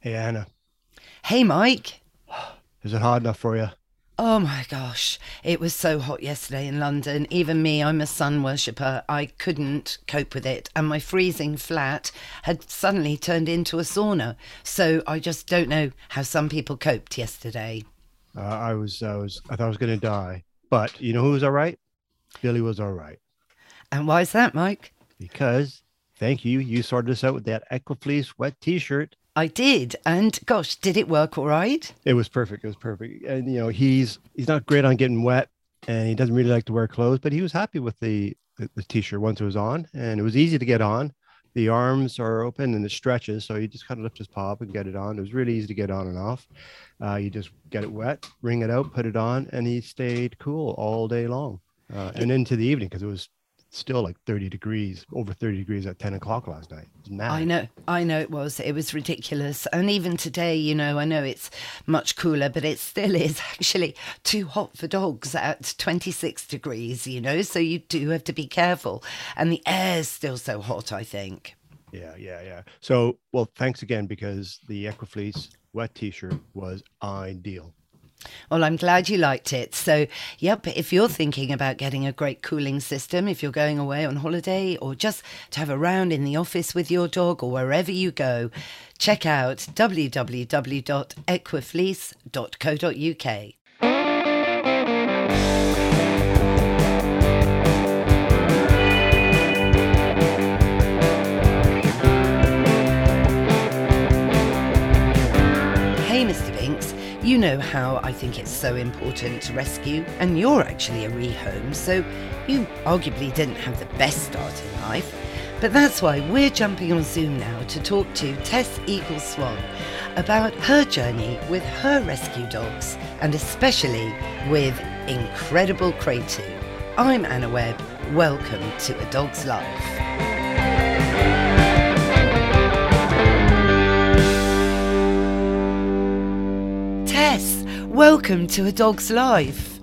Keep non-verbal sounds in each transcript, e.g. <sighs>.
Hey, Anna, Hey, Mike. <sighs> is it hard enough for you? Oh my gosh, it was so hot yesterday in London. Even me, I'm a sun worshipper, I couldn't cope with it. And my freezing flat had suddenly turned into a sauna. So I just don't know how some people coped yesterday. Uh, I was, I was, I thought I was going to die. But you know who was all right? Billy was all right And why is that, Mike? because, thank you, you sorted us out with that Equafleece wet T-shirt. I did. And gosh, did it work all right? It was perfect. It was perfect. And you know, he's he's not great on getting wet, and he doesn't really like to wear clothes. But he was happy with the the, the T-shirt once it was on, and it was easy to get on. The arms are open and it stretches, so you just kind of lift his paw up and get it on. It was really easy to get on and off. Uh, you just get it wet, wring it out, put it on, and he stayed cool all day long, uh, and into the evening because it was still like 30 degrees, over 30 degrees at 10 o'clock last night. I know, I know it was. It was ridiculous. And even today, you know, I know it's much cooler, but it still is <laughs> actually too hot for dogs at 26 degrees, you know, so you do have to be careful. And the air's still so hot, I think. Yeah, yeah, yeah. So, well, thanks again because the Equafleece wet T-shirt was ideal. Well, I'm glad you liked it. So, yep, if you're thinking about getting a great cooling system, if you're going away on holiday or just to have a round in the office with your dog or wherever you go, check out www.equafleece.co.uk. you know how I think it's so important to rescue, and you're actually a rehome, so you arguably didn't have the best start in life. But that's why we're jumping on Zoom now to talk to Tess Eagle Swan about her journey with her rescue dogs, and especially with Incredible Kratu. I'm Anna Webb. Welcome to A Dog's Life. Welcome to A Dog's Life.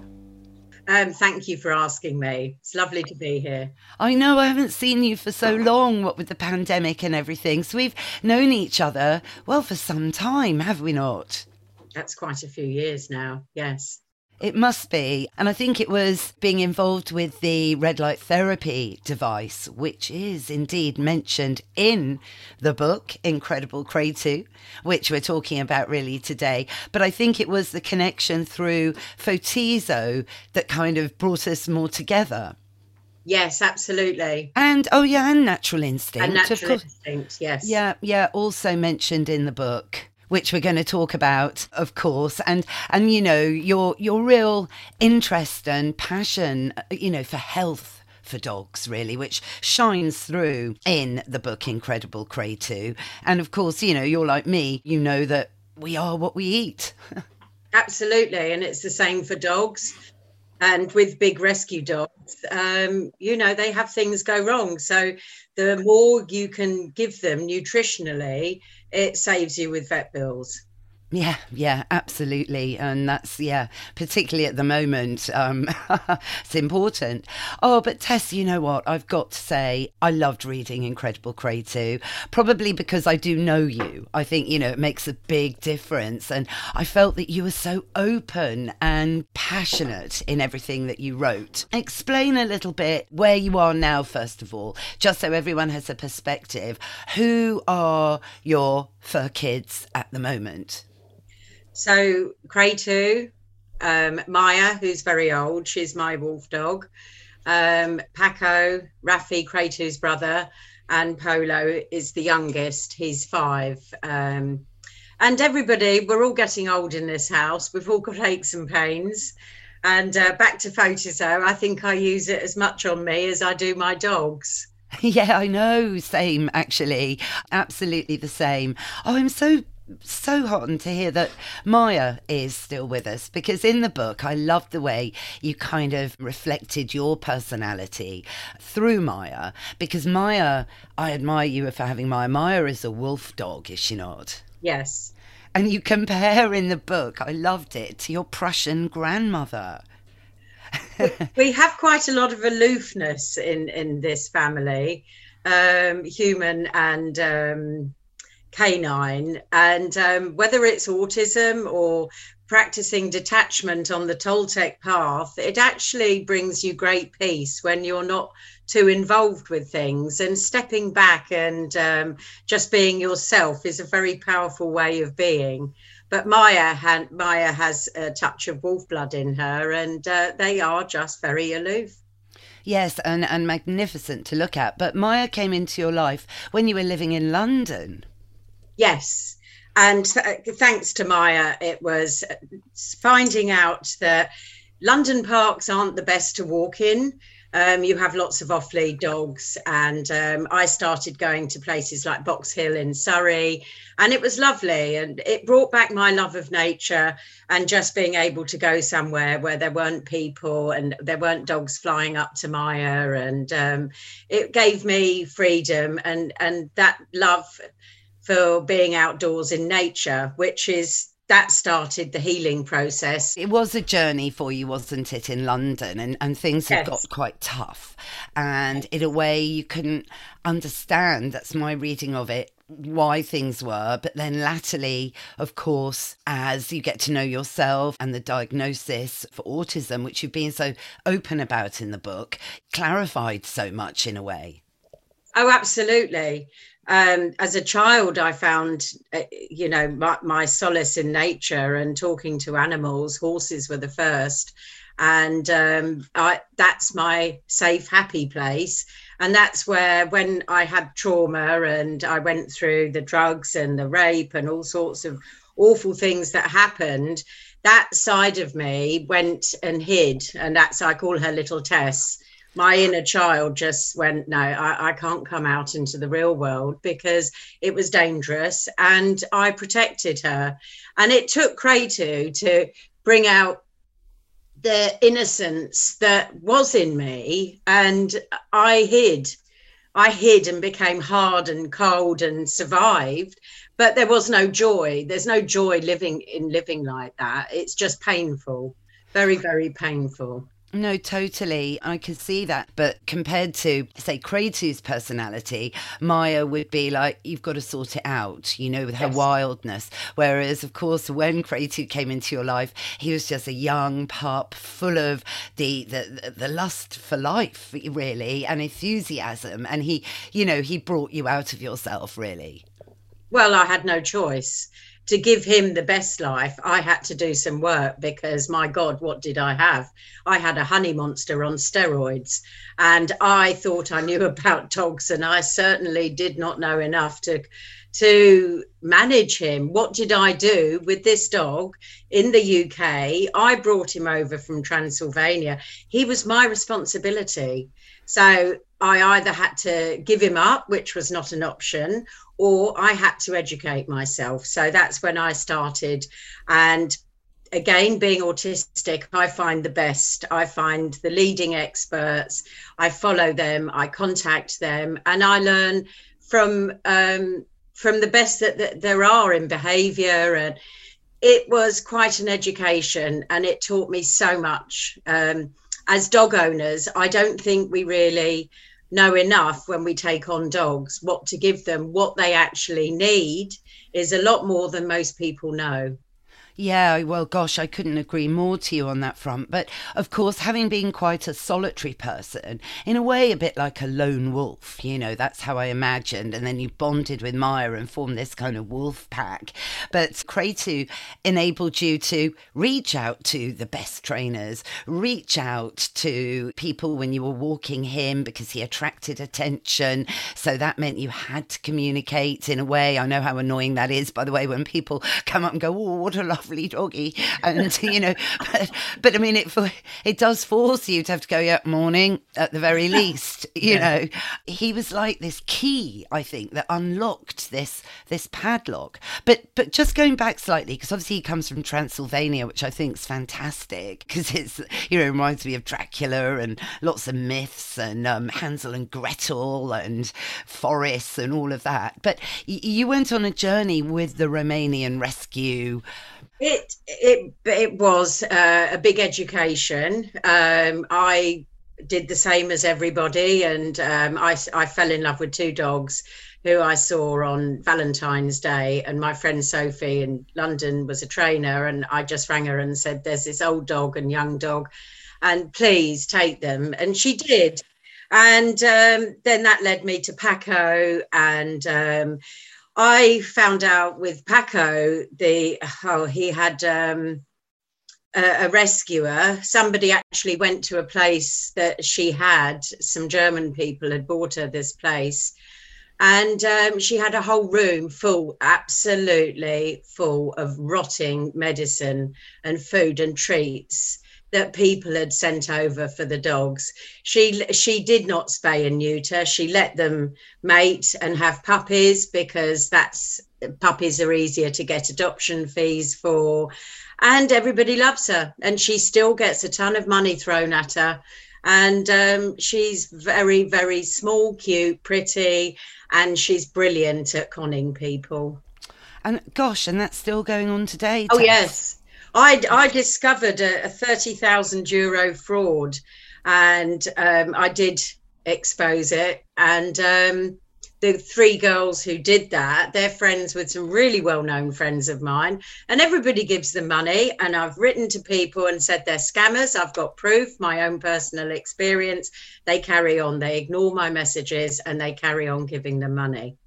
Um, thank you for asking me. It's lovely to be here. I know I haven't seen you for so long, what with the pandemic and everything. So we've known each other, well, for some time, have we not? That's quite a few years now. Yes. It must be. And I think it was being involved with the red light therapy device, which is indeed mentioned in the book, Incredible Kratu, which we're talking about really today. But I think it was the connection through Photizo that kind of brought us more together. Yes, absolutely. And oh yeah, and natural instinct. And of natural course. instinct. Yes. Yeah, yeah, also mentioned in the book which we're going to talk about of course and and you know your your real interest and passion uh, you know for health for dogs really which shines through in the book incredible kratu and of course you know you're like me you know that we are what we eat <laughs> Absolutely. And it's the same for dogs. And with big rescue dogs, um, you know, they have things go wrong. So the more you can give them nutritionally, it saves you with vet bills. Yeah, yeah, absolutely. And that's, yeah, particularly at the moment, um, <laughs> it's important. Oh, but Tess, you know what? I've got to say, I loved reading Incredible Kratu, probably because I do know you. I think, you know, it makes a big difference. And I felt that you were so open and passionate in everything that you wrote. Explain a little bit where you are now, first of all, just so everyone has a perspective. Who are your fur kids at the moment? So Kratu, um, Maya, who's very old, she's my wolf dog. Um, Paco, Rafi, Kratu's brother, and Polo is the youngest. He's five. Um, and everybody, we're all getting old in this house. We've all got <laughs> aches and pains. And uh, back to Photizo, I think I use it as much on me as I do my dogs. <laughs> Yeah, I know. Same, actually. Absolutely the same. Oh, I'm so so heartened to hear that Maya is still with us because in the book I loved the way you kind of reflected your personality through Maya because Maya I admire you for having Maya. Maya is a wolf dog is she not? Yes. and you compare in the book I loved it to your Prussian grandmother. We have quite a lot of aloofness in in this family um human and um canine, and um, whether it's autism or practicing detachment on the Toltec path, it actually brings you great peace when you're not too involved with things. And stepping back and um, just being yourself is a very powerful way of being. But Maya, ha- Maya has a touch of wolf blood in her, and uh, they are just very aloof. Yes, and, and magnificent to look at. But Maya came into your life when you were living in London. Yes. And th- thanks to Maya, it was finding out that London parks aren't the best to walk in. Um, you have lots of off lead dogs. And um, I started going to places like Box Hill in Surrey, and it was lovely. And it brought back my love of nature and just being able to go somewhere where there weren't people and there weren't dogs flying up to Maya. And um, it gave me freedom and, and that love for being outdoors in nature, which is that started the healing process. It was a journey for you, wasn't it, in London? And, and things have yes. got quite tough. And in a way, you couldn't understand, that's my reading of it, why things were. But then, latterly, of course, as you get to know yourself and the diagnosis for autism, which you've been so open about in the book, clarified so much in a way. Oh, absolutely um, as a child, I found, uh, you know, my, my, solace in nature and talking to animals. Horses were the first, and um, I, that's my safe, happy place. And that's where, when I had trauma and I went through the drugs and the rape and all sorts of awful things that happened, that side of me went and hid. And that's I call her little Tess my inner child just went, no, I, I, can't come out into the real world because it was dangerous. And I protected her. And it took Kratu to bring out the innocence that was in me. And I hid. I hid and became hard and cold and survived. But there was no joy. There's no joy living in living like that. It's just painful, very, very painful. No, totally. I could see that. But compared to, say, Kratu's personality, Maya would be like, you've got to sort it out, you know, with her yes. wildness. Whereas, of course, when Kratu came into your life, he was just a young pup full of the, the, the lust for life, really, and enthusiasm. And he, you know, he brought you out of yourself, really. Well, I had no choice to give him the best life, I had to do some work because my God, what did I have? I had a honey monster on steroids. And I thought I knew <laughs> about dogs, and I certainly did not know enough to to manage him. What did I do with this dog in the UK? I brought him over from Transylvania. He was my responsibility. So I either had to give him up, which was not an option, or I had to educate myself. So that's when I started. And again, being autistic, I find the best. I find the leading experts. I follow them. I contact them, and I learn from um, from the best that, that there are in behaviour. And it was quite an education, and it taught me so much. Um, as dog owners, I don't think we really know enough when we take on dogs what to give them. What they actually need is a lot more than most people know yeah, well, gosh, I couldn't agree more to you on that front. But of course, having been quite a solitary person, in a way, a bit like a lone wolf, you know, that's how I imagined. And then you bonded with Maya and formed this kind of wolf pack. But Kratu enabled you to reach out to the best trainers, reach out to people when you were walking him because he attracted attention. So that meant you had to communicate in a way. I know how annoying that is, by the way, when people come up and go, Oh, what a love lovely doggy, and <laughs> you know, but, but I mean, it it does force you to have to go yeah morning at the very <laughs> least. You yeah. know, he was like this key, I think, that unlocked this this padlock. But but just going back slightly, because obviously he comes from Transylvania, which I think is fantastic because it's you know reminds me of Dracula and lots of myths and um, Hansel and Gretel and forests and all of that. But y- you went on a journey with the Romanian rescue it it it was uh, a big education. Um, I did the same as everybody, and um, I I fell in love with two dogs who I saw on Valentine's Day. And my friend Sophie in London was a trainer. And I just rang her and said, There's this old dog and young dog, and please take them. And she did. And um, then that led me to Paco. And um, I found out with Paco, the oh, he had. Um, a, rescuer. Somebody actually went to a place that she had. Some German people had bought her this place, and um, she had a whole room full, absolutely full of rotting medicine and food and treats that people had sent over for the dogs. She she did not spay and neuter. She let them mate and have puppies because that's puppies are easier to get adoption fees for. And everybody loves her and she still gets a ton of money thrown at her. And um, she's very very small cute pretty and she's brilliant at conning people. And gosh and that's still going on today oh yes i i discovered a, a 30,000 euro fraud and um, i did expose it and um, the three girls who did that, they're friends with some really well known friends of mine, and everybody gives them money. And I've written to people and said they're scammers. I've got proof, my own personal experience. They carry on, they ignore my messages, and they carry on giving them money.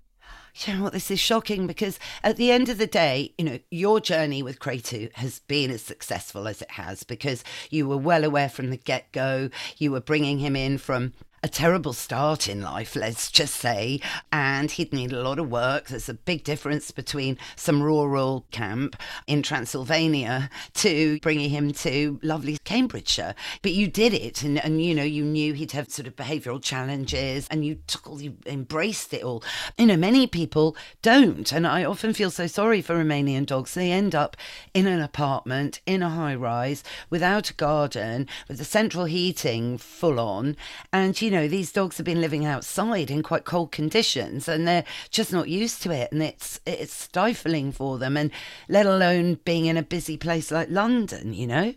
You know what? This is shocking because at the end of the day, you know, your journey with Kratu has been as successful as it has because you were well aware from the get go. You were bringing him in from a terrible start in life, let's just say, and he'd need a lot of work. There's a big difference between some rural camp in Transylvania to bringing him to lovely Cambridgeshire. But you did it, and, and you know, you knew he'd have sort of behavioural challenges, and you took all, you embraced it all. You know, many people don't, and I often feel so sorry for Romanian dogs. They end up in an apartment in a high rise without a garden, with the central heating full on, and you you know, these dogs have been living outside in quite cold conditions and they're just not used to it and it's it's stifling for them and let alone being in a busy place like London, you know?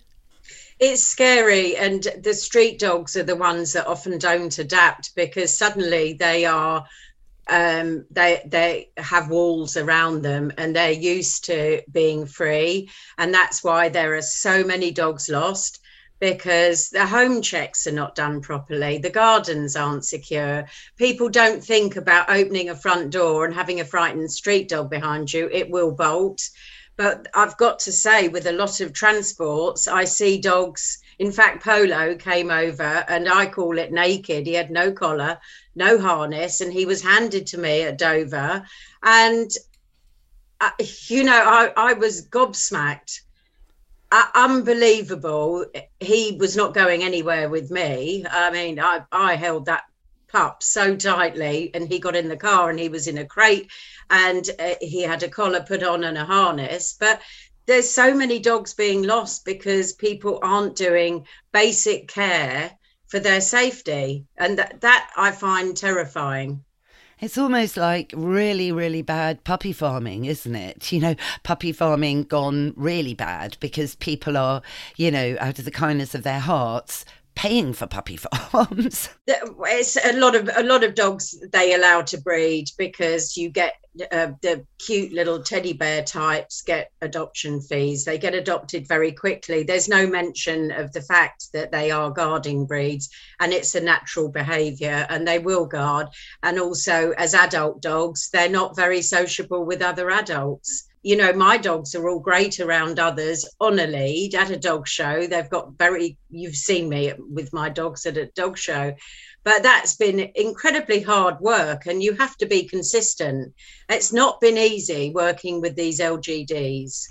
It's scary and the street dogs are the ones that often don't adapt because suddenly they are um, they they have walls around them and they're used to being free and that's why there are so many dogs lost because the home checks are not done properly, the gardens aren't secure. People don't think about opening a front door and having a frightened street dog behind you. It will bolt. But I've got to say, with a lot of transports, I see dogs. In fact, Polo came over and I call it naked. He had no collar, no harness, and he was handed to me at Dover. And, uh, you know, I, I was gobsmacked uh, unbelievable. He was not going anywhere with me. I mean, I, I held that pup so tightly, and he got in the car and he was in a crate and uh, he had a collar put on and a harness. But there's so many dogs being lost because people aren't doing basic care for their safety. And that, that I find terrifying. It's almost like really, really bad puppy farming, isn't it? You know, puppy farming gone really bad because people are, you know, out of the kindness of their hearts, paying for puppy <laughs> farms. It's a lot of a lot of dogs they allow to breed because you get uh, the cute little teddy bear types get adoption fees. They get adopted very quickly. There's no mention of the fact that they are guarding breeds and it's a natural behavior and they will guard. And also, as adult dogs, they're not very sociable with other adults you know, my dogs are all great around others on a lead at a dog show. They've got very, you've seen me with my dogs at a dog show, but that's been incredibly hard work and you have to be consistent. It's not been easy working with these LGDs.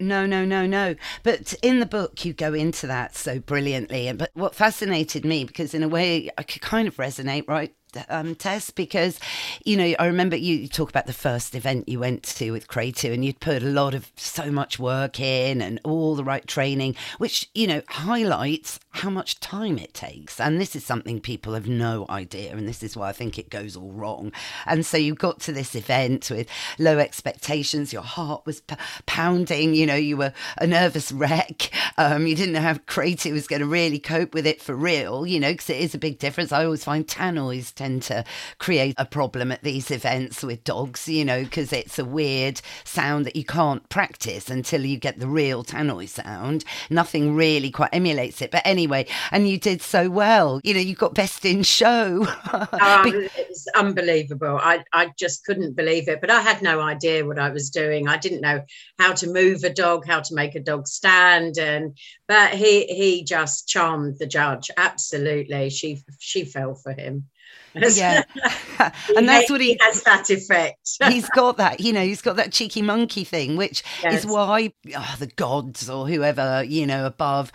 No, no, no, no. But in the book, you go into that so brilliantly. But what fascinated me, because in a way, I could kind of resonate, right? Um, Tess because you know I remember you talk about the first event you went to with Kratu and you'd put a lot of so much work in and all the right training which you know highlights how much time it takes. And this is something people have no idea and this is why I think it goes all wrong. And so you got to this event with low expectations your heart was p- pounding you know you were a nervous wreck um, you didn't know how Kratu was going to really cope with it for real you know because it is a big difference. I always find tannoys tend to create a problem at these events with dogs, you know, because it's a weird sound that you can't practice until you get the real tannoy sound. Nothing really quite emulates it. But anyway, and you did so well. You know, you got best in show. <laughs> oh, it's unbelievable. I, I just couldn't believe it. But I had no idea what I was doing. I didn't know how to move a dog, how to make a dog stand. And but he he just charmed the judge. Absolutely. She she fell for him yeah. <laughs> <laughs> And that's what he, he, has that effect. He's <laughs> got that you know he's got that cheeky monkey thing which yes. is why oh, the gods or whoever you know above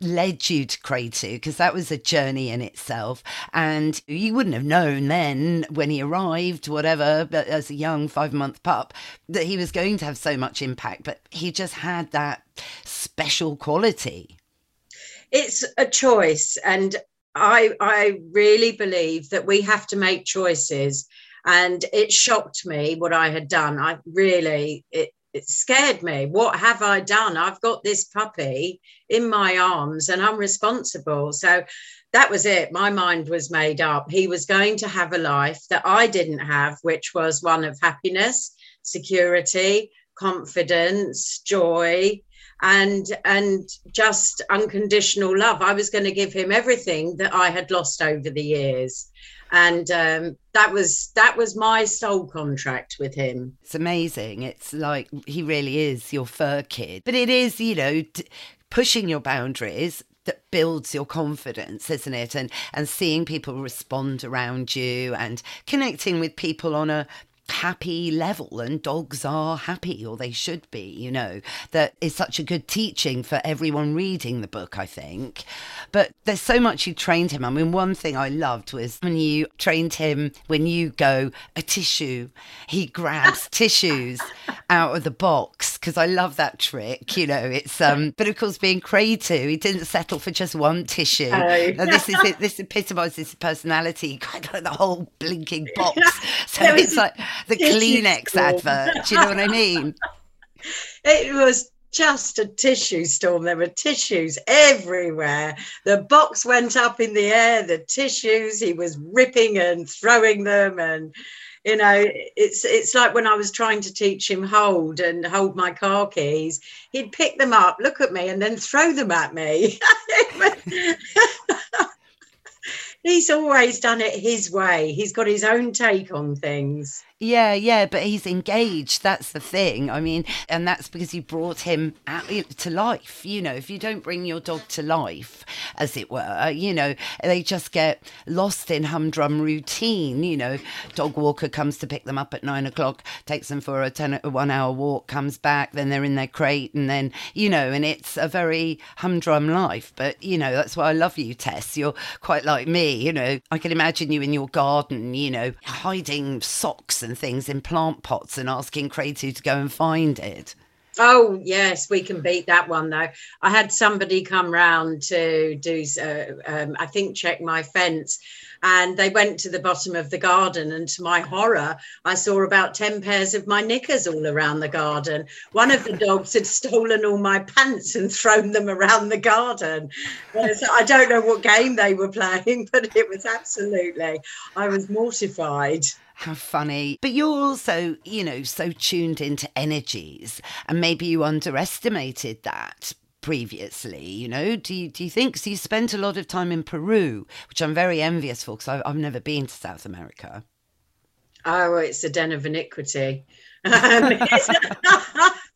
led you to Kratu because that was a journey in itself. And you wouldn't have known then when he arrived whatever but as a young five month pup that he was going to have so much impact but he just had that special quality. It's a choice and I I really believe that we have to make choices, and it shocked me what I had done. I really it it scared me. What have I done? I've got this puppy in my arms, and I'm responsible. So that was it. My mind was made up. He was going to have a life that I didn't have, which was one of happiness, security, confidence, joy, and and just unconditional love. I was going to give him everything that i had lost over the years. And um, that was that was my soul contract with him. It's amazing. It's like he really is your fur kid. But it is you know t- pushing your boundaries that builds your confidence isn't it? And and seeing people respond around you and connecting with people on a happy level and dogs are happy or they should be you know that is such a good teaching for everyone reading the book i think. But there's so much you trained him. I mean one thing i loved was when you trained him when you go a tissue. He grabs <laughs> tissues out of the box because i love that trick you know it's um but of course being Kratu he didn't settle for just one tissue. Oh. and this is it <laughs> this epitomizes his personality <laughs> kind of like the whole blinking box. So it's like the Kleenex advert. Do you know what I mean? <laughs> It was just a tissue storm. There were tissues everywhere. The box went up in the air, the tissues, he was ripping and throwing them. And, you know, it's it's like when I was trying to teach him hold and hold my car keys, he'd pick them up, look at me, and then throw them at me. <laughs> He's always done it his way. He's got his own take on things. Yeah, yeah, but he's engaged. That's the thing. I mean, and that's because you brought him out to life. You know, if you don't bring your dog to life, as it were, you know, they just get lost in humdrum routine. You know, dog walker comes to pick them up at nine o'clock, takes them for a ten a one hour walk, comes back, then they're in their crate, and then you know, and it's a very humdrum life. But you know, that's why I love you, Tess. You're quite like me. You know, I can imagine you in your garden. You know, hiding socks and things in plant pots and asking Kratu to go and find it. Oh yes, we can beat that one though. I had somebody come round to do, uh, um, I think, check my fence, and they went to the bottom of the garden. And to my horror, I saw about ten pairs of my knickers all around the garden. One of the <laughs> dogs had stolen all my pants and thrown them around the garden. So I don't know what game they were playing, <laughs> but it was absolutely. I was mortified. How funny. But you're also, you know, so tuned into energies, and maybe you underestimated that previously you know? Do you, do you think so you spent a lot of time in peru which i'm very envious for because I've, I've never been to south america. Oh it's a den of iniquity <laughs> <laughs>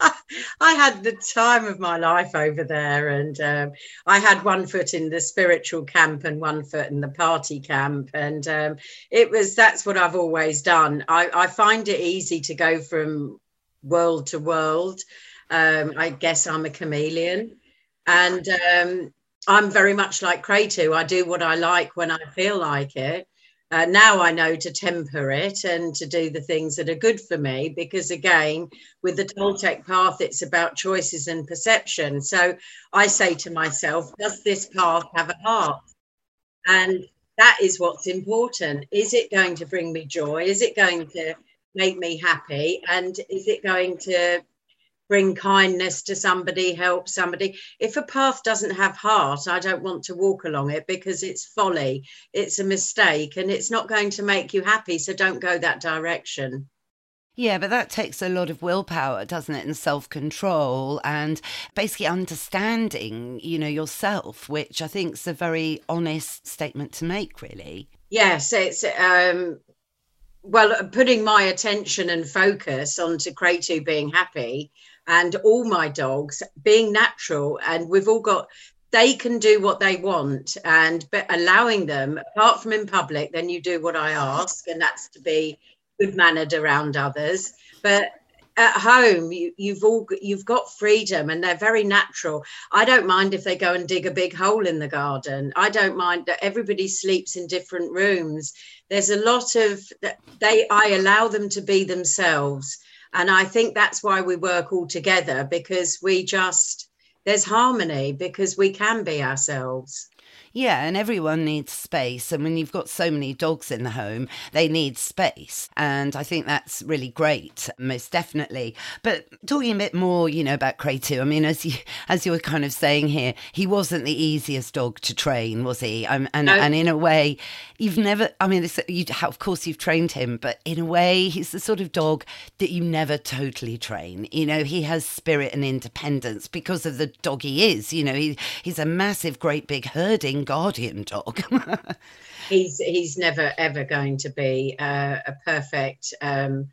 <laughs> I had the time of my life over there, and um, I had one foot in the spiritual camp and one foot in the party camp, and um, it was that's what I've always done. I, I, find it easy to go from world to world. Um, I guess I'm a chameleon, and um, I'm very much like Kratu. I do what I like when I feel like it. Uh, now I know to temper it and to do the things that are good for me because, again, with the Toltec path, it's about choices and perception. So I say to myself, does this path have a heart? And that is what's important. Is it going to bring me joy? Is it going to make me happy? And is it going to bring kindness to somebody, help somebody. If a path doesn't have heart, I don't want to walk along it because it's folly, it's a mistake, and it's not going to make you happy. So don't go that direction. Yeah, but that takes a lot of willpower, doesn't it? And self control and basically understanding, you know, yourself, which I think is a very honest statement to make, really. Yes, it's um well putting my attention and focus onto Kratu being happy and all my dogs being natural and we've all got they can do what they want and but allowing them apart from in public then you do what i ask and that's to be good mannered around others. But at home you, you've all you've got freedom and they're very natural. I don't mind if they go and dig a big hole in the garden. I don't mind that everybody sleeps in different rooms. There's a lot of they i allow them to be themselves. And i think that's why we work all together because we just there's harmony because we can be ourselves yeah, and everyone needs space. And when you've got so many dogs in the home, they need space. And I think that's really great, most definitely. But talking a bit more, you know, about Kratu, I mean, as you as you were kind of saying here, he wasn't the easiest dog to train, was he? Um, and no. and in a way, you've never. I mean, this, you of course you've trained him, but in a way, he's the sort of dog that you never totally train. You know, he has spirit and independence because of the dog he is. You know, he he's a massive, great big herding guardian dog. <laughs> he's he's never ever going to be uh, a perfect. Um,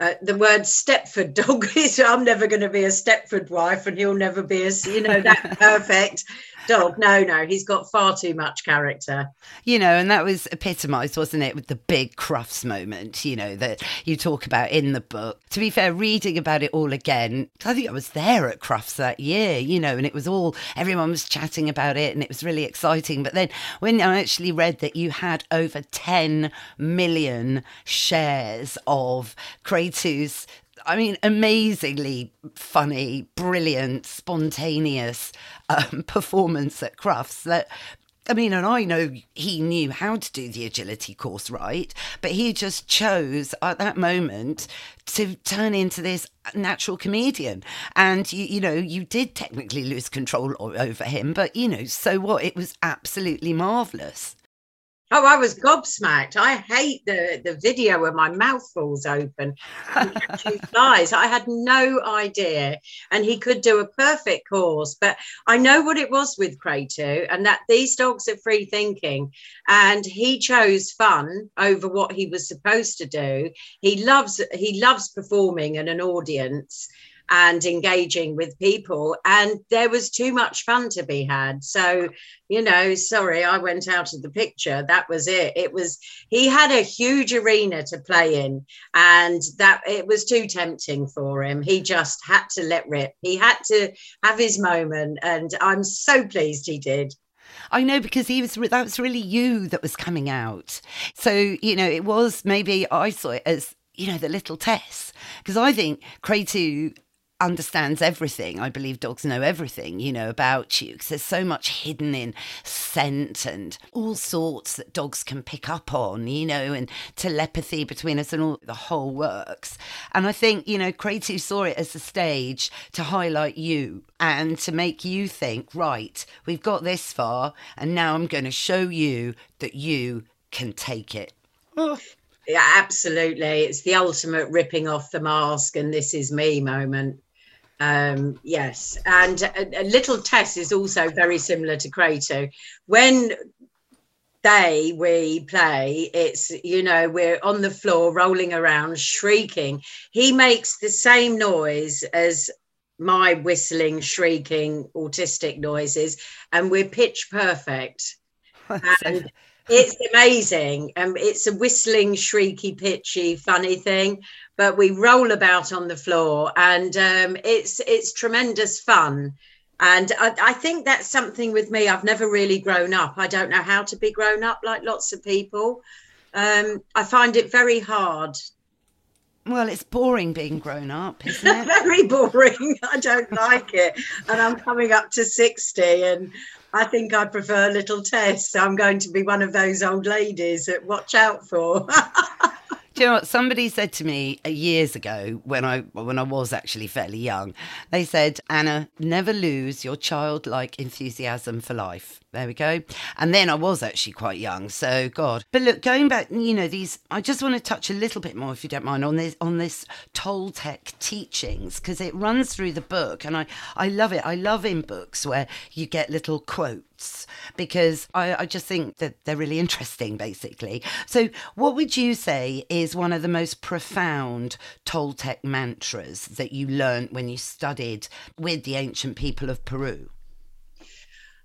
uh, the word Stepford dog <laughs> is I'm never going to be a Stepford wife, and he'll never be a you know that <laughs> perfect dog. No, no, he's got far too much character. You know, and that was epitomised, wasn't it, with the big Crufts moment, you know, that you talk about in the book. To be fair, reading about it all again, I think I was there at Crufts that year, you know, and it was all, everyone was chatting about it and it was really exciting. But then when I actually read that you had over 10 million shares of Kratu's I mean, amazingly funny, brilliant, spontaneous um, <laughs> performance at Crufts that I mean, and I know he knew how to do the agility course right, but he just chose at that moment to turn into this natural comedian. And you, you know, you did technically lose control over him, but you know, so what? It was absolutely marvelous. Oh, I was gobsmacked. I hate the, the video where my mouth falls open flies. <laughs> I had no idea. And he could do a perfect course. But I know what it was with Kratu and that these dogs are free thinking. And he chose fun over what he was supposed to do. He loves he loves performing in an audience and engaging with people. And there was too much fun to be had. So, you know, sorry, I went out of the picture. That was it. It was, he had a huge arena to play in, and that it was too tempting for him. He just had to let rip. He had to have his moment. And I'm so pleased he did. I know because he was that was really you that was coming out. So you know it was maybe I saw it as you know the little Tess because I think Kratu understands everything. I believe dogs know everything, you know, about you because there's so much hidden in scent and all sorts that dogs can pick up on, you know, and telepathy between us and all the whole works. And I think, you know, Kratu saw it as a stage to highlight you and to make you think, right, we've got this far, and now I'm going to show you that you can take it. Oh. Yeah, absolutely. It's the ultimate ripping off the mask and this is me moment. Um, yes, and a, a little Tess is also very similar to Kratu. When they we play, it's you know we're on the floor rolling around, shrieking. He makes the same noise as my whistling, shrieking, autistic noises, and we're pitch perfect. <laughs> and it's amazing. Um, it's a whistling, shrieky, pitchy, funny thing but we roll about on the floor and um, it's it's tremendous fun. And I, I, think that's something with me i've never really grown up. I don't know how to be grown up like lots of people. Um, i find it very hard. Well it's boring being grown up isn't it? <laughs> Very boring. <laughs> I don't like it. And i'm coming up to 60 and i think i prefer little tess i'm going to be one of those old ladies that watch out for <laughs> You know what somebody said to me uh, years ago when I when I was actually fairly young? They said, "Anna, never lose your childlike enthusiasm for life." There we go. And then I was actually quite young, so God. But look, going back, you know, these. I just want to touch a little bit more, if you don't mind, on this on this Toltec teachings because it runs through the book, and I I love it. I love in books where you get little quotes because I, I just think that they're really interesting, basically. So, what would you say is one of the most profound Toltec mantras that you learned when you studied with the ancient people of Peru?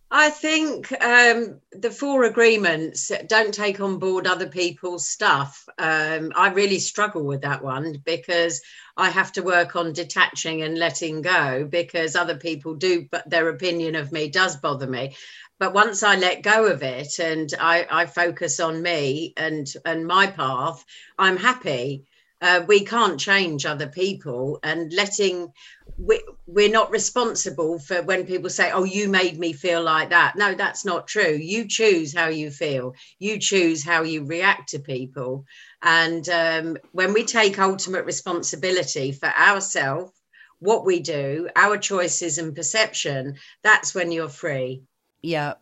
I think um, the four agreements don't take on board other people's stuff. Um, I really struggle with that one because I have to work on detaching and letting go because other people do, but their opinion of me does bother me. But once I let go of it and I, I focus on me and and my path, I'm happy. Uh, we can't change other people, and letting we, we're not responsible for when people say, Oh, you made me feel like that. No, that's not true. You choose how you feel, you choose how you react to people. And um, when we take ultimate responsibility for ourselves, what we do, our choices and perception, that's when you're free. Yeah.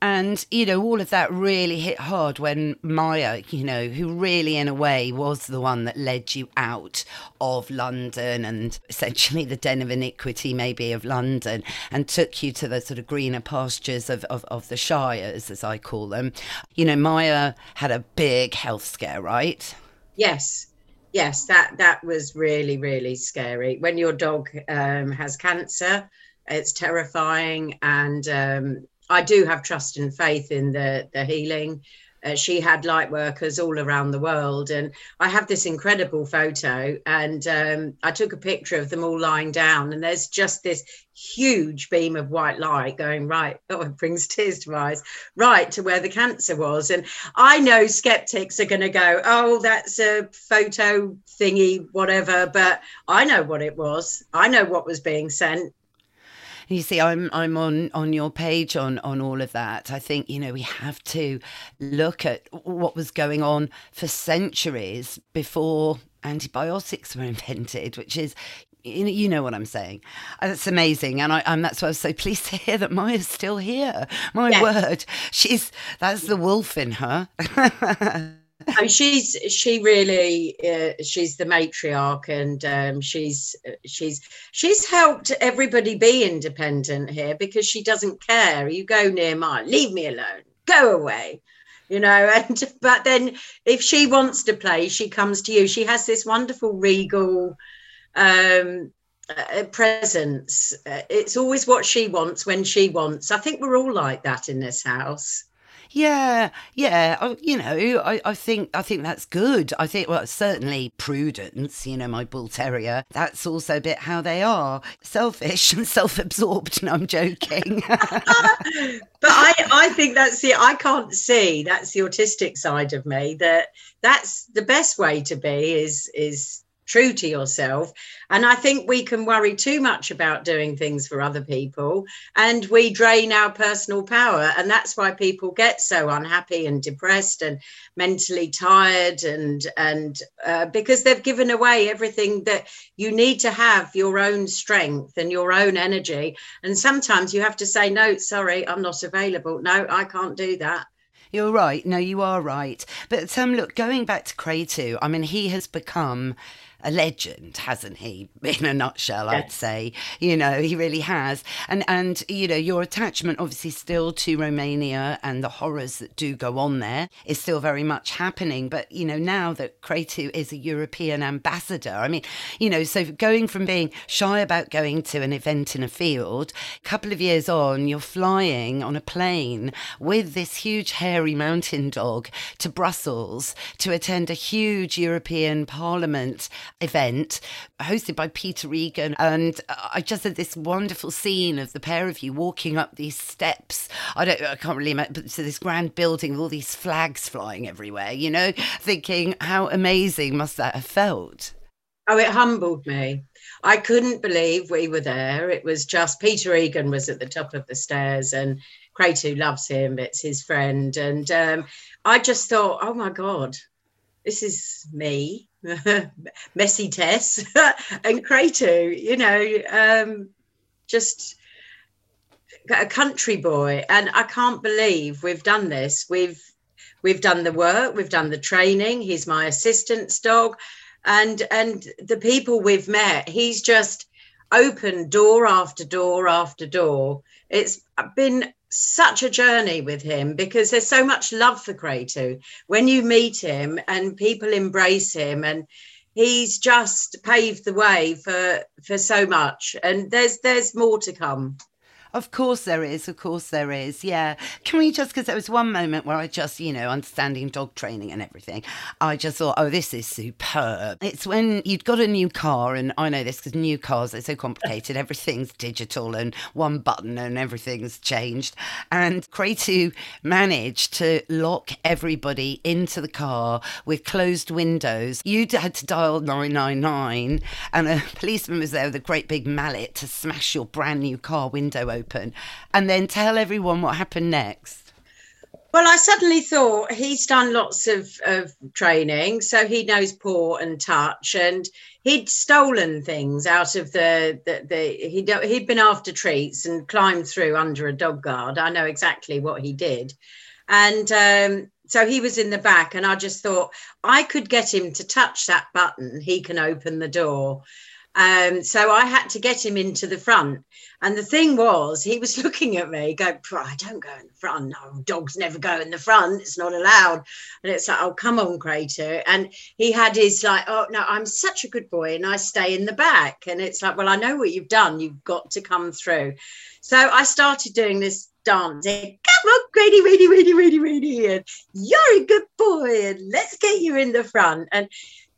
And, you know, all of that really hit hard when Maya, you know, who really, in a way, was the one that led you out of London and essentially the den of iniquity, maybe, of London and took you to the sort of greener pastures of, of, of the Shires, as I call them. You know, Maya had a big health scare, right? Yes. Yes, that that was really really scary. When your dog um, has cancer, it's terrifying, and um, I do have trust and faith in the the healing. Uh, she had light workers all around the world, and I have this incredible photo. And um, I took a picture of them all lying down, and there's just this huge beam of white light going right. <laughs> Oh, it brings tears to my eyes. Right to where the cancer was, and I know skeptics are going to go, "Oh, that's a photo thingy, whatever." But I know what it was. I know what was being sent you see, I'm I'm on on your page on on all of that. I think you know we have to look at what was going on for centuries before antibiotics were <laughs> invented, which is you know what I'm saying. Uh, that's amazing, and I, and that's why I was so <laughs> pleased to hear that Maya's still here. My yes. word, she's that's the wolf in her. <laughs> <laughs> and she's she really uh, she's the matriarch and um, she's she's she's helped everybody be independent here because she doesn't care. You go near mine leave me alone go away you know <laughs> and but then if she wants to play she comes to you. She has this wonderful regal um uh, presence. Uh, it's always what she wants when she wants. I think we're all like that in this house yeah, yeah. You know, I, I think I think that's good. I think well, certainly Prudence. You know, my bull terrier. That's also a bit how they are, selfish and <laughs> self-absorbed. No, I'm joking. <laughs> but I, I think that's the I can't see that's the autistic side of me. That that's the best way to be is is true to yourself. And I think we can worry too much about doing things for other people and we drain our personal power. And that's why people get so unhappy and depressed and mentally tired and, and uh, because they've given away everything that you need to have your own strength and your own energy. And sometimes you have to say, no, sorry, I'm not available. No, I can't do that. You're right. No, you are right. But um, look, going back to Kratu, I mean, he has become a legend, hasn't he? <laughs> In a nutshell, yes. I'd say. You know, he really has. And and you know, your attachment obviously still to Romania and the horrors that do go on there is still very much happening. But you know, now that Kratu is a European ambassador, I mean, you know, so going from being shy about going to an event in a field, a couple of years on, you're flying on a plane with this huge hairy mountain dog to Brussels to attend a huge European Parliament event hosted by Peter Egan. And I just had this wonderful scene of the pair of you walking up these steps. I don't, I can't really imagine, but to this grand building with all these flags flying everywhere, you know, thinking how amazing must that have felt? Oh, it humbled me. I couldn't believe we were there. It was just Peter Egan was at the top of the stairs and Kratu loves him. It's his friend. And um, I just thought, oh my God, this is me, <laughs> messy Tess, <laughs> and Kratu, you know, um, just a country boy. And I can't believe we've done this. We've we've done the work, we've done the training. He's my assistant's dog. And and the people we've met, he's just opened door after door after door. It's been such a journey with him because there's so much love for Kratu. When you meet him and people embrace him and he's just paved the way for for so much and there's there's more to come. Of course there is. Of course there is. Yeah. Can we just, because there was one moment where I just, you know, understanding dog training and everything, I just thought, oh, this is superb. It's when you'd got a new car, and I know this because new cars are so complicated. Everything's digital and one button and everything's changed. And Kratu managed to lock everybody into the car with closed windows. You had to dial 999, and a <laughs> policeman was there with a great big mallet to smash your brand new car window open open and then tell everyone what happened next? Well, I suddenly thought he's done lots of, of training, so he knows paw and touch, and he'd stolen things out of the the, the he'd he'd been after treats and climbed through under a dog guard. I know exactly what he did, and um, so he was in the back, and I just thought I could get him to touch that button. He can open the door. Um, so I had to get him into the front. And the thing was, he was <laughs> looking at me, going, I don't go in the front. No, dogs never go in the front. It's not allowed. And it's like, oh, come on, Kratu. And he had his like, oh, no, I'm such a good boy and I stay in the back. And it's like, well, I know what you've done. You've got to come through. So I started doing this dancing. Come on, Grady, Grady, Grady, Grady, Grady. And you're a good boy. And let's get you in the front. And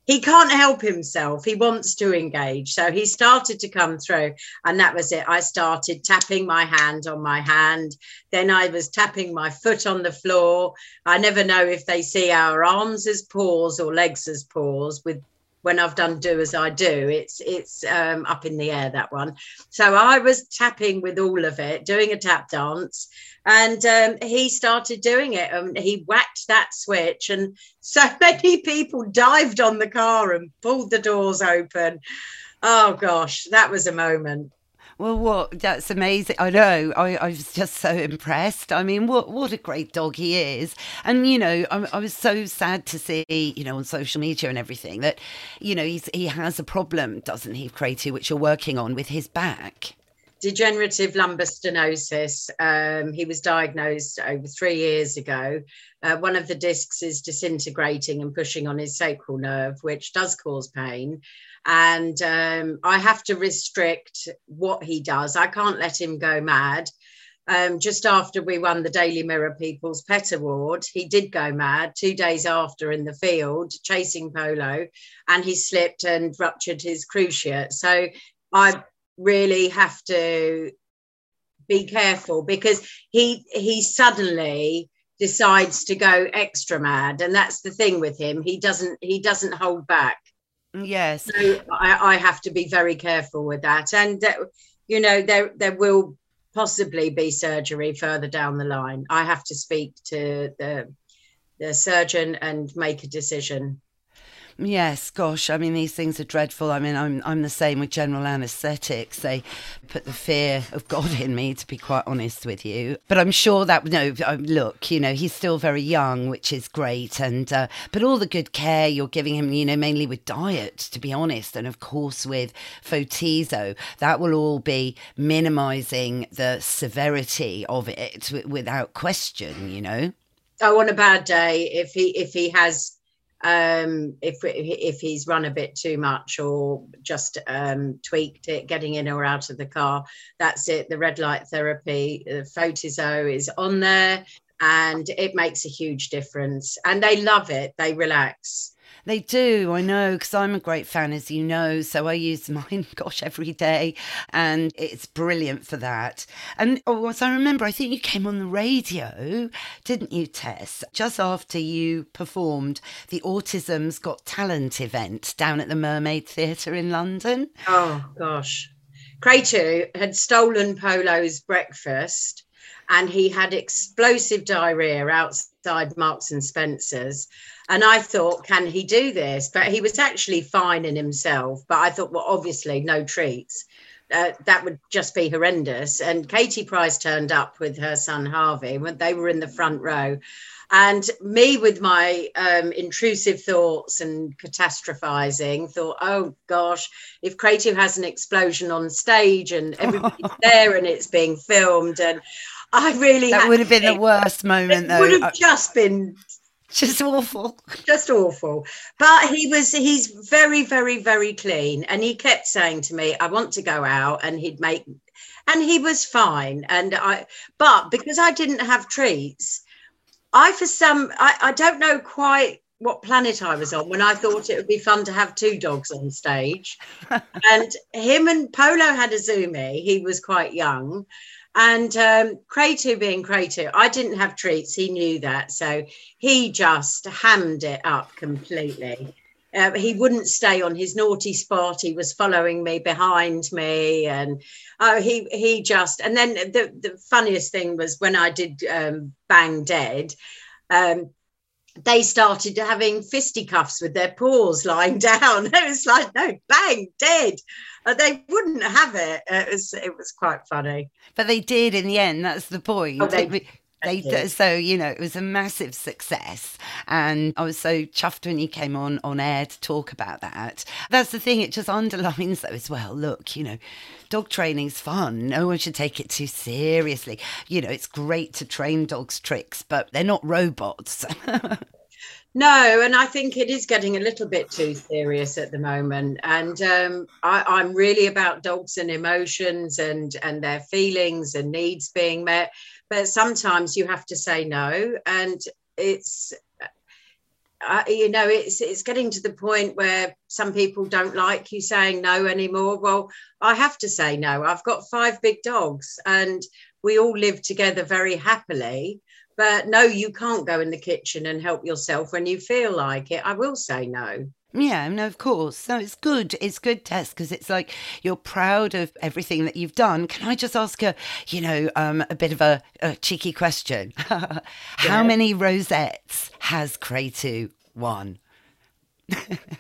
he can't help himself. He wants to engage. So he started to come through, and that was it. I started tapping my hand on my hand. Then I was tapping my foot on the floor. I never know if they see our arms as paws or legs as paws with when I've done do as I do, it's it's um, up in the air that one. So I was tapping with all of it, doing a tap dance, and um, he started doing it. And he whacked that switch, and so <laughs> many people dived on the car and pulled the doors open. Oh gosh, that was a moment. Well, what? That's amazing. I know. I, I was just so impressed. I mean, what what a great dog he is. And you know, I, I was so sad to see, you know, on social media and everything that, you know, he's he has a problem, doesn't he, Kratu, which you're working on with his back degenerative lumbar stenosis. Um, he was diagnosed over three years ago. Uh, one of the discs is disintegrating and pushing on his sacral nerve, which does cause pain and um, I have to restrict what he does. I can't let him go mad. Um, just after we won the Daily Mirror People's Pet Award, he did go mad two days after in the field chasing polo, and he slipped and ruptured his cruciate. So I really have to be careful because he he suddenly decides to go extra mad and that's the thing with him he doesn't he doesn't hold back Yes. So I, I have to be very careful with that. And, uh, you know, there, there will possibly be surgery further down the line. I have to speak to the, the surgeon and make a decision. Yes, gosh, I mean these things are dreadful. I mean, I'm I'm the same with general anaesthetics. They put the fear of God in me, to be quite honest with you. But I'm sure that no, look, you know, he's still very young, which is great, and uh, but all the good care you're giving him, you know, mainly with diet, to be honest, and of course with Photizo, that will all be minimising the severity of it without question. You know. Oh, on a bad day, if he if he has um, if if he's run a bit too much or just um, tweaked it, getting in or out of the car. That's it. The red light therapy, the Photizo is on there, and it makes a huge difference. And they love it. They relax. They do, I know, because I'm a great fan, as you know. So I use <laughs> mine, gosh, every day, and it's brilliant for that. And oh, as I remember, I think you came on the radio, didn't you, Tess? Just after you performed the Autism's Got Talent event down at the Mermaid Theatre in London. Oh gosh, Kratu had stolen Polo's breakfast and he had explosive diarrhea outside Marks and Spencer's. And I thought, can he do this? But he was actually fine in himself. But I thought, well, obviously, no treats. Uh, that would just be horrendous. And Katie Price turned up with her son Harvey when they were in the front row. And me, with my um, intrusive thoughts and catastrophizing, thought, oh gosh, if Kratu has an explosion on stage and everybody's <laughs> there and it's being filmed, and I really that would have been the worst moment, though. Would have just been <laughs> just awful just awful but he was he's very very very clean and he kept saying to me i want to go out and he'd make and he was fine and i but because i didn't have treats I, for some, I, I don't know quite what planet I was on when I thought it would be fun to have two dogs on stage. <laughs> and him and Polo had a Zumi. He was quite young. And um, Kratu being Kratu, I didn't have treats. He knew that. So he just hammed it up completely. Uh, he wouldn't stay on his naughty spot. He was following me behind me, and oh, he he just. And then the the funniest thing was when I did um, Bang Dead. Um, they started having fisticuffs with their paws lying <laughs> down. <laughs> It was like, no, bang, dead. Uh, they wouldn't have it. It was it was quite funny. But they did in the end. That's the point. Oh, they, they, so you know it was a massive success and i was so chuffed when he came on on air to talk about that. That's the thing it just underlines though as well look you know dog training's fun no one should take it too seriously. You know it's great to train dogs tricks but they're not robots. <laughs> No, and I think it is getting a little bit too serious at the moment. And um, I, am really about dogs and emotions and and their feelings and needs being met but sometimes you have to say no and it's uh, you know it's it's getting to the point where some people don't like you saying no anymore. Well i have to say no. I've got five big dogs and we all live together very happily. But no you can't go in the kitchen and help yourself when you feel like it. I will say no yeah, no, of course. So it's good. It's good, Tess, because it's like you're proud of everything that you've done. Can I just ask a, you know, um, a bit of a, a cheeky question? <laughs> How yeah. many rosettes has Kratu won?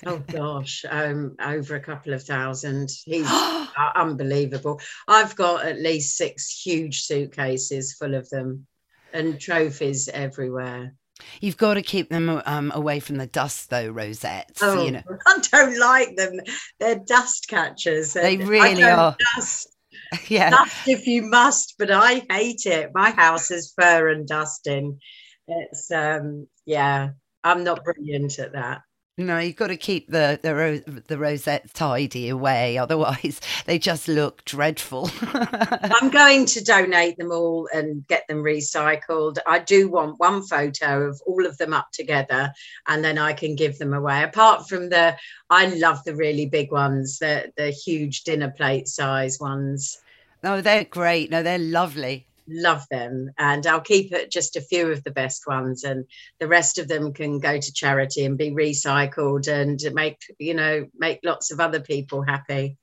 oh gosh, um, over a couple of thousand. He's <gasps> unbelievable. I've got at least six huge suitcases full of them and trophies everywhere. You've got to keep them um, away from the dust, though, Rosettes. Oh, you know. <laughs> I don't like them. They're dust catchers. They really are. Dust. <laughs> Yeah. Dust if you must, but I hate it. My house is fur and dusting. It's um yeah, I'm not brilliant at that. No, you've got to keep the the, ro- the rosettes tidy away, <laughs> otherwise they just look dreadful. <laughs> I'm going to donate them all and get them recycled. I do want one photo of all of them up together, and then I can give them away. Apart from the, I love the really big ones, the the huge dinner plate size ones. Oh, they're great. No, they're lovely love them and i'll keep it just a few of the best ones and the rest of them can go to charity and be recycled and make you know make lots of other people happy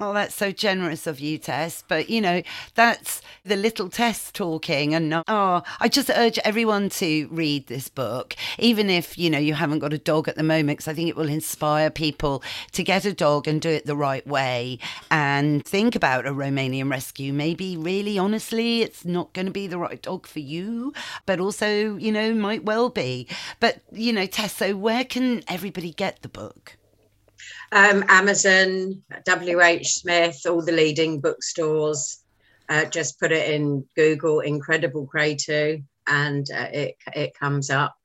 Oh, that's so generous of you, Tess. But, you know, that's the little Tess talking. And oh, I just urge everyone to read this book, even if, you know, you haven't got a dog at the moment, because I think it will inspire people to get a dog and do it the right way and think about a Romanian rescue. Maybe really honestly, it's not going to be the right dog for you, but also, you know, might well be. But, you know, Tess, so where can everybody get the book? Um, Amazon, WH Smith, all the leading bookstores. Uh, just put it in Google, Incredible Kratu, and uh, it it comes up.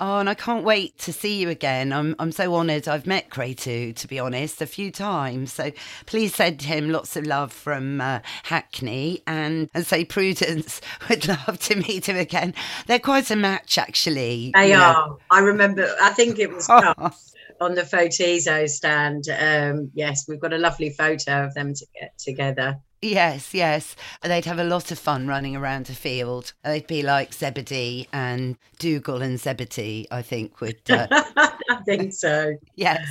Oh, and I can't wait to see you again. I'm I'm so honoured. I've met Kratu, to be honest, a few times. So please send him lots of love from uh, Hackney and, and say Prudence <laughs> would love to meet him again. They're quite a match, actually. They are. Know. I remember, I think it was on the Photizo stand. Um, yes, we've got a lovely photo of them to get together. Yes, yes. They'd have a lot of fun running around a field. They'd be like Zebedee and Dougal and Zebedee, I think, would. Uh... <laughs> I think so. <laughs> yes.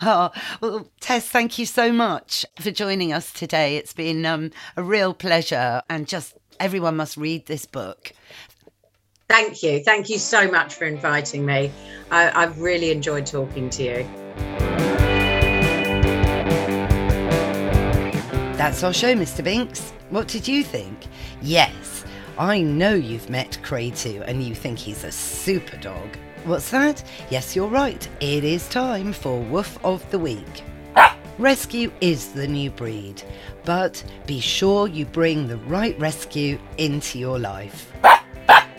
Oh, well, Tess, thank you so much for joining us today. It's been um, a real pleasure and just Everyone must read this book. Thank you. Thank you so much for inviting me. I, I've really enjoyed talking to you. That's our show, Mr. Binks. What did you think? Yes, I know you've met Kratu and you think he's a super dog. What's that? Yes, you're right. It is time for Woof of the Week. Rescue is the new breed, but be sure you bring the right rescue into your life.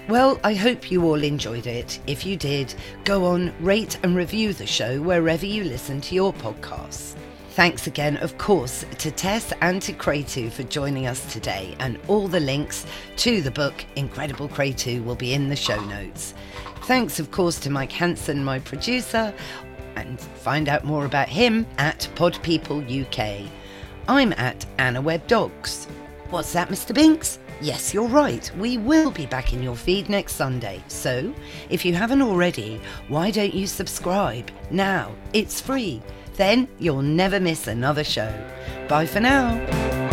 Well, I hope you all enjoyed it. If you did, go on, rate and review the show wherever you listen to your podcasts. Thanks again, of course, to Tess and to Kratu for joining us today, and all the links to the book Incredible Kratu will be in the show notes. Thanks, of course, to Mike Hanson, my producer, and find out more about him at Pod People UK. I'm at Anna Webb Dogs. What's that, Mr. Binks? Yes, you're right. We will be back in your feed next Sunday. So, if you haven't already, why don't you subscribe? Now, it's free. Then you'll never miss another show. Bye for now.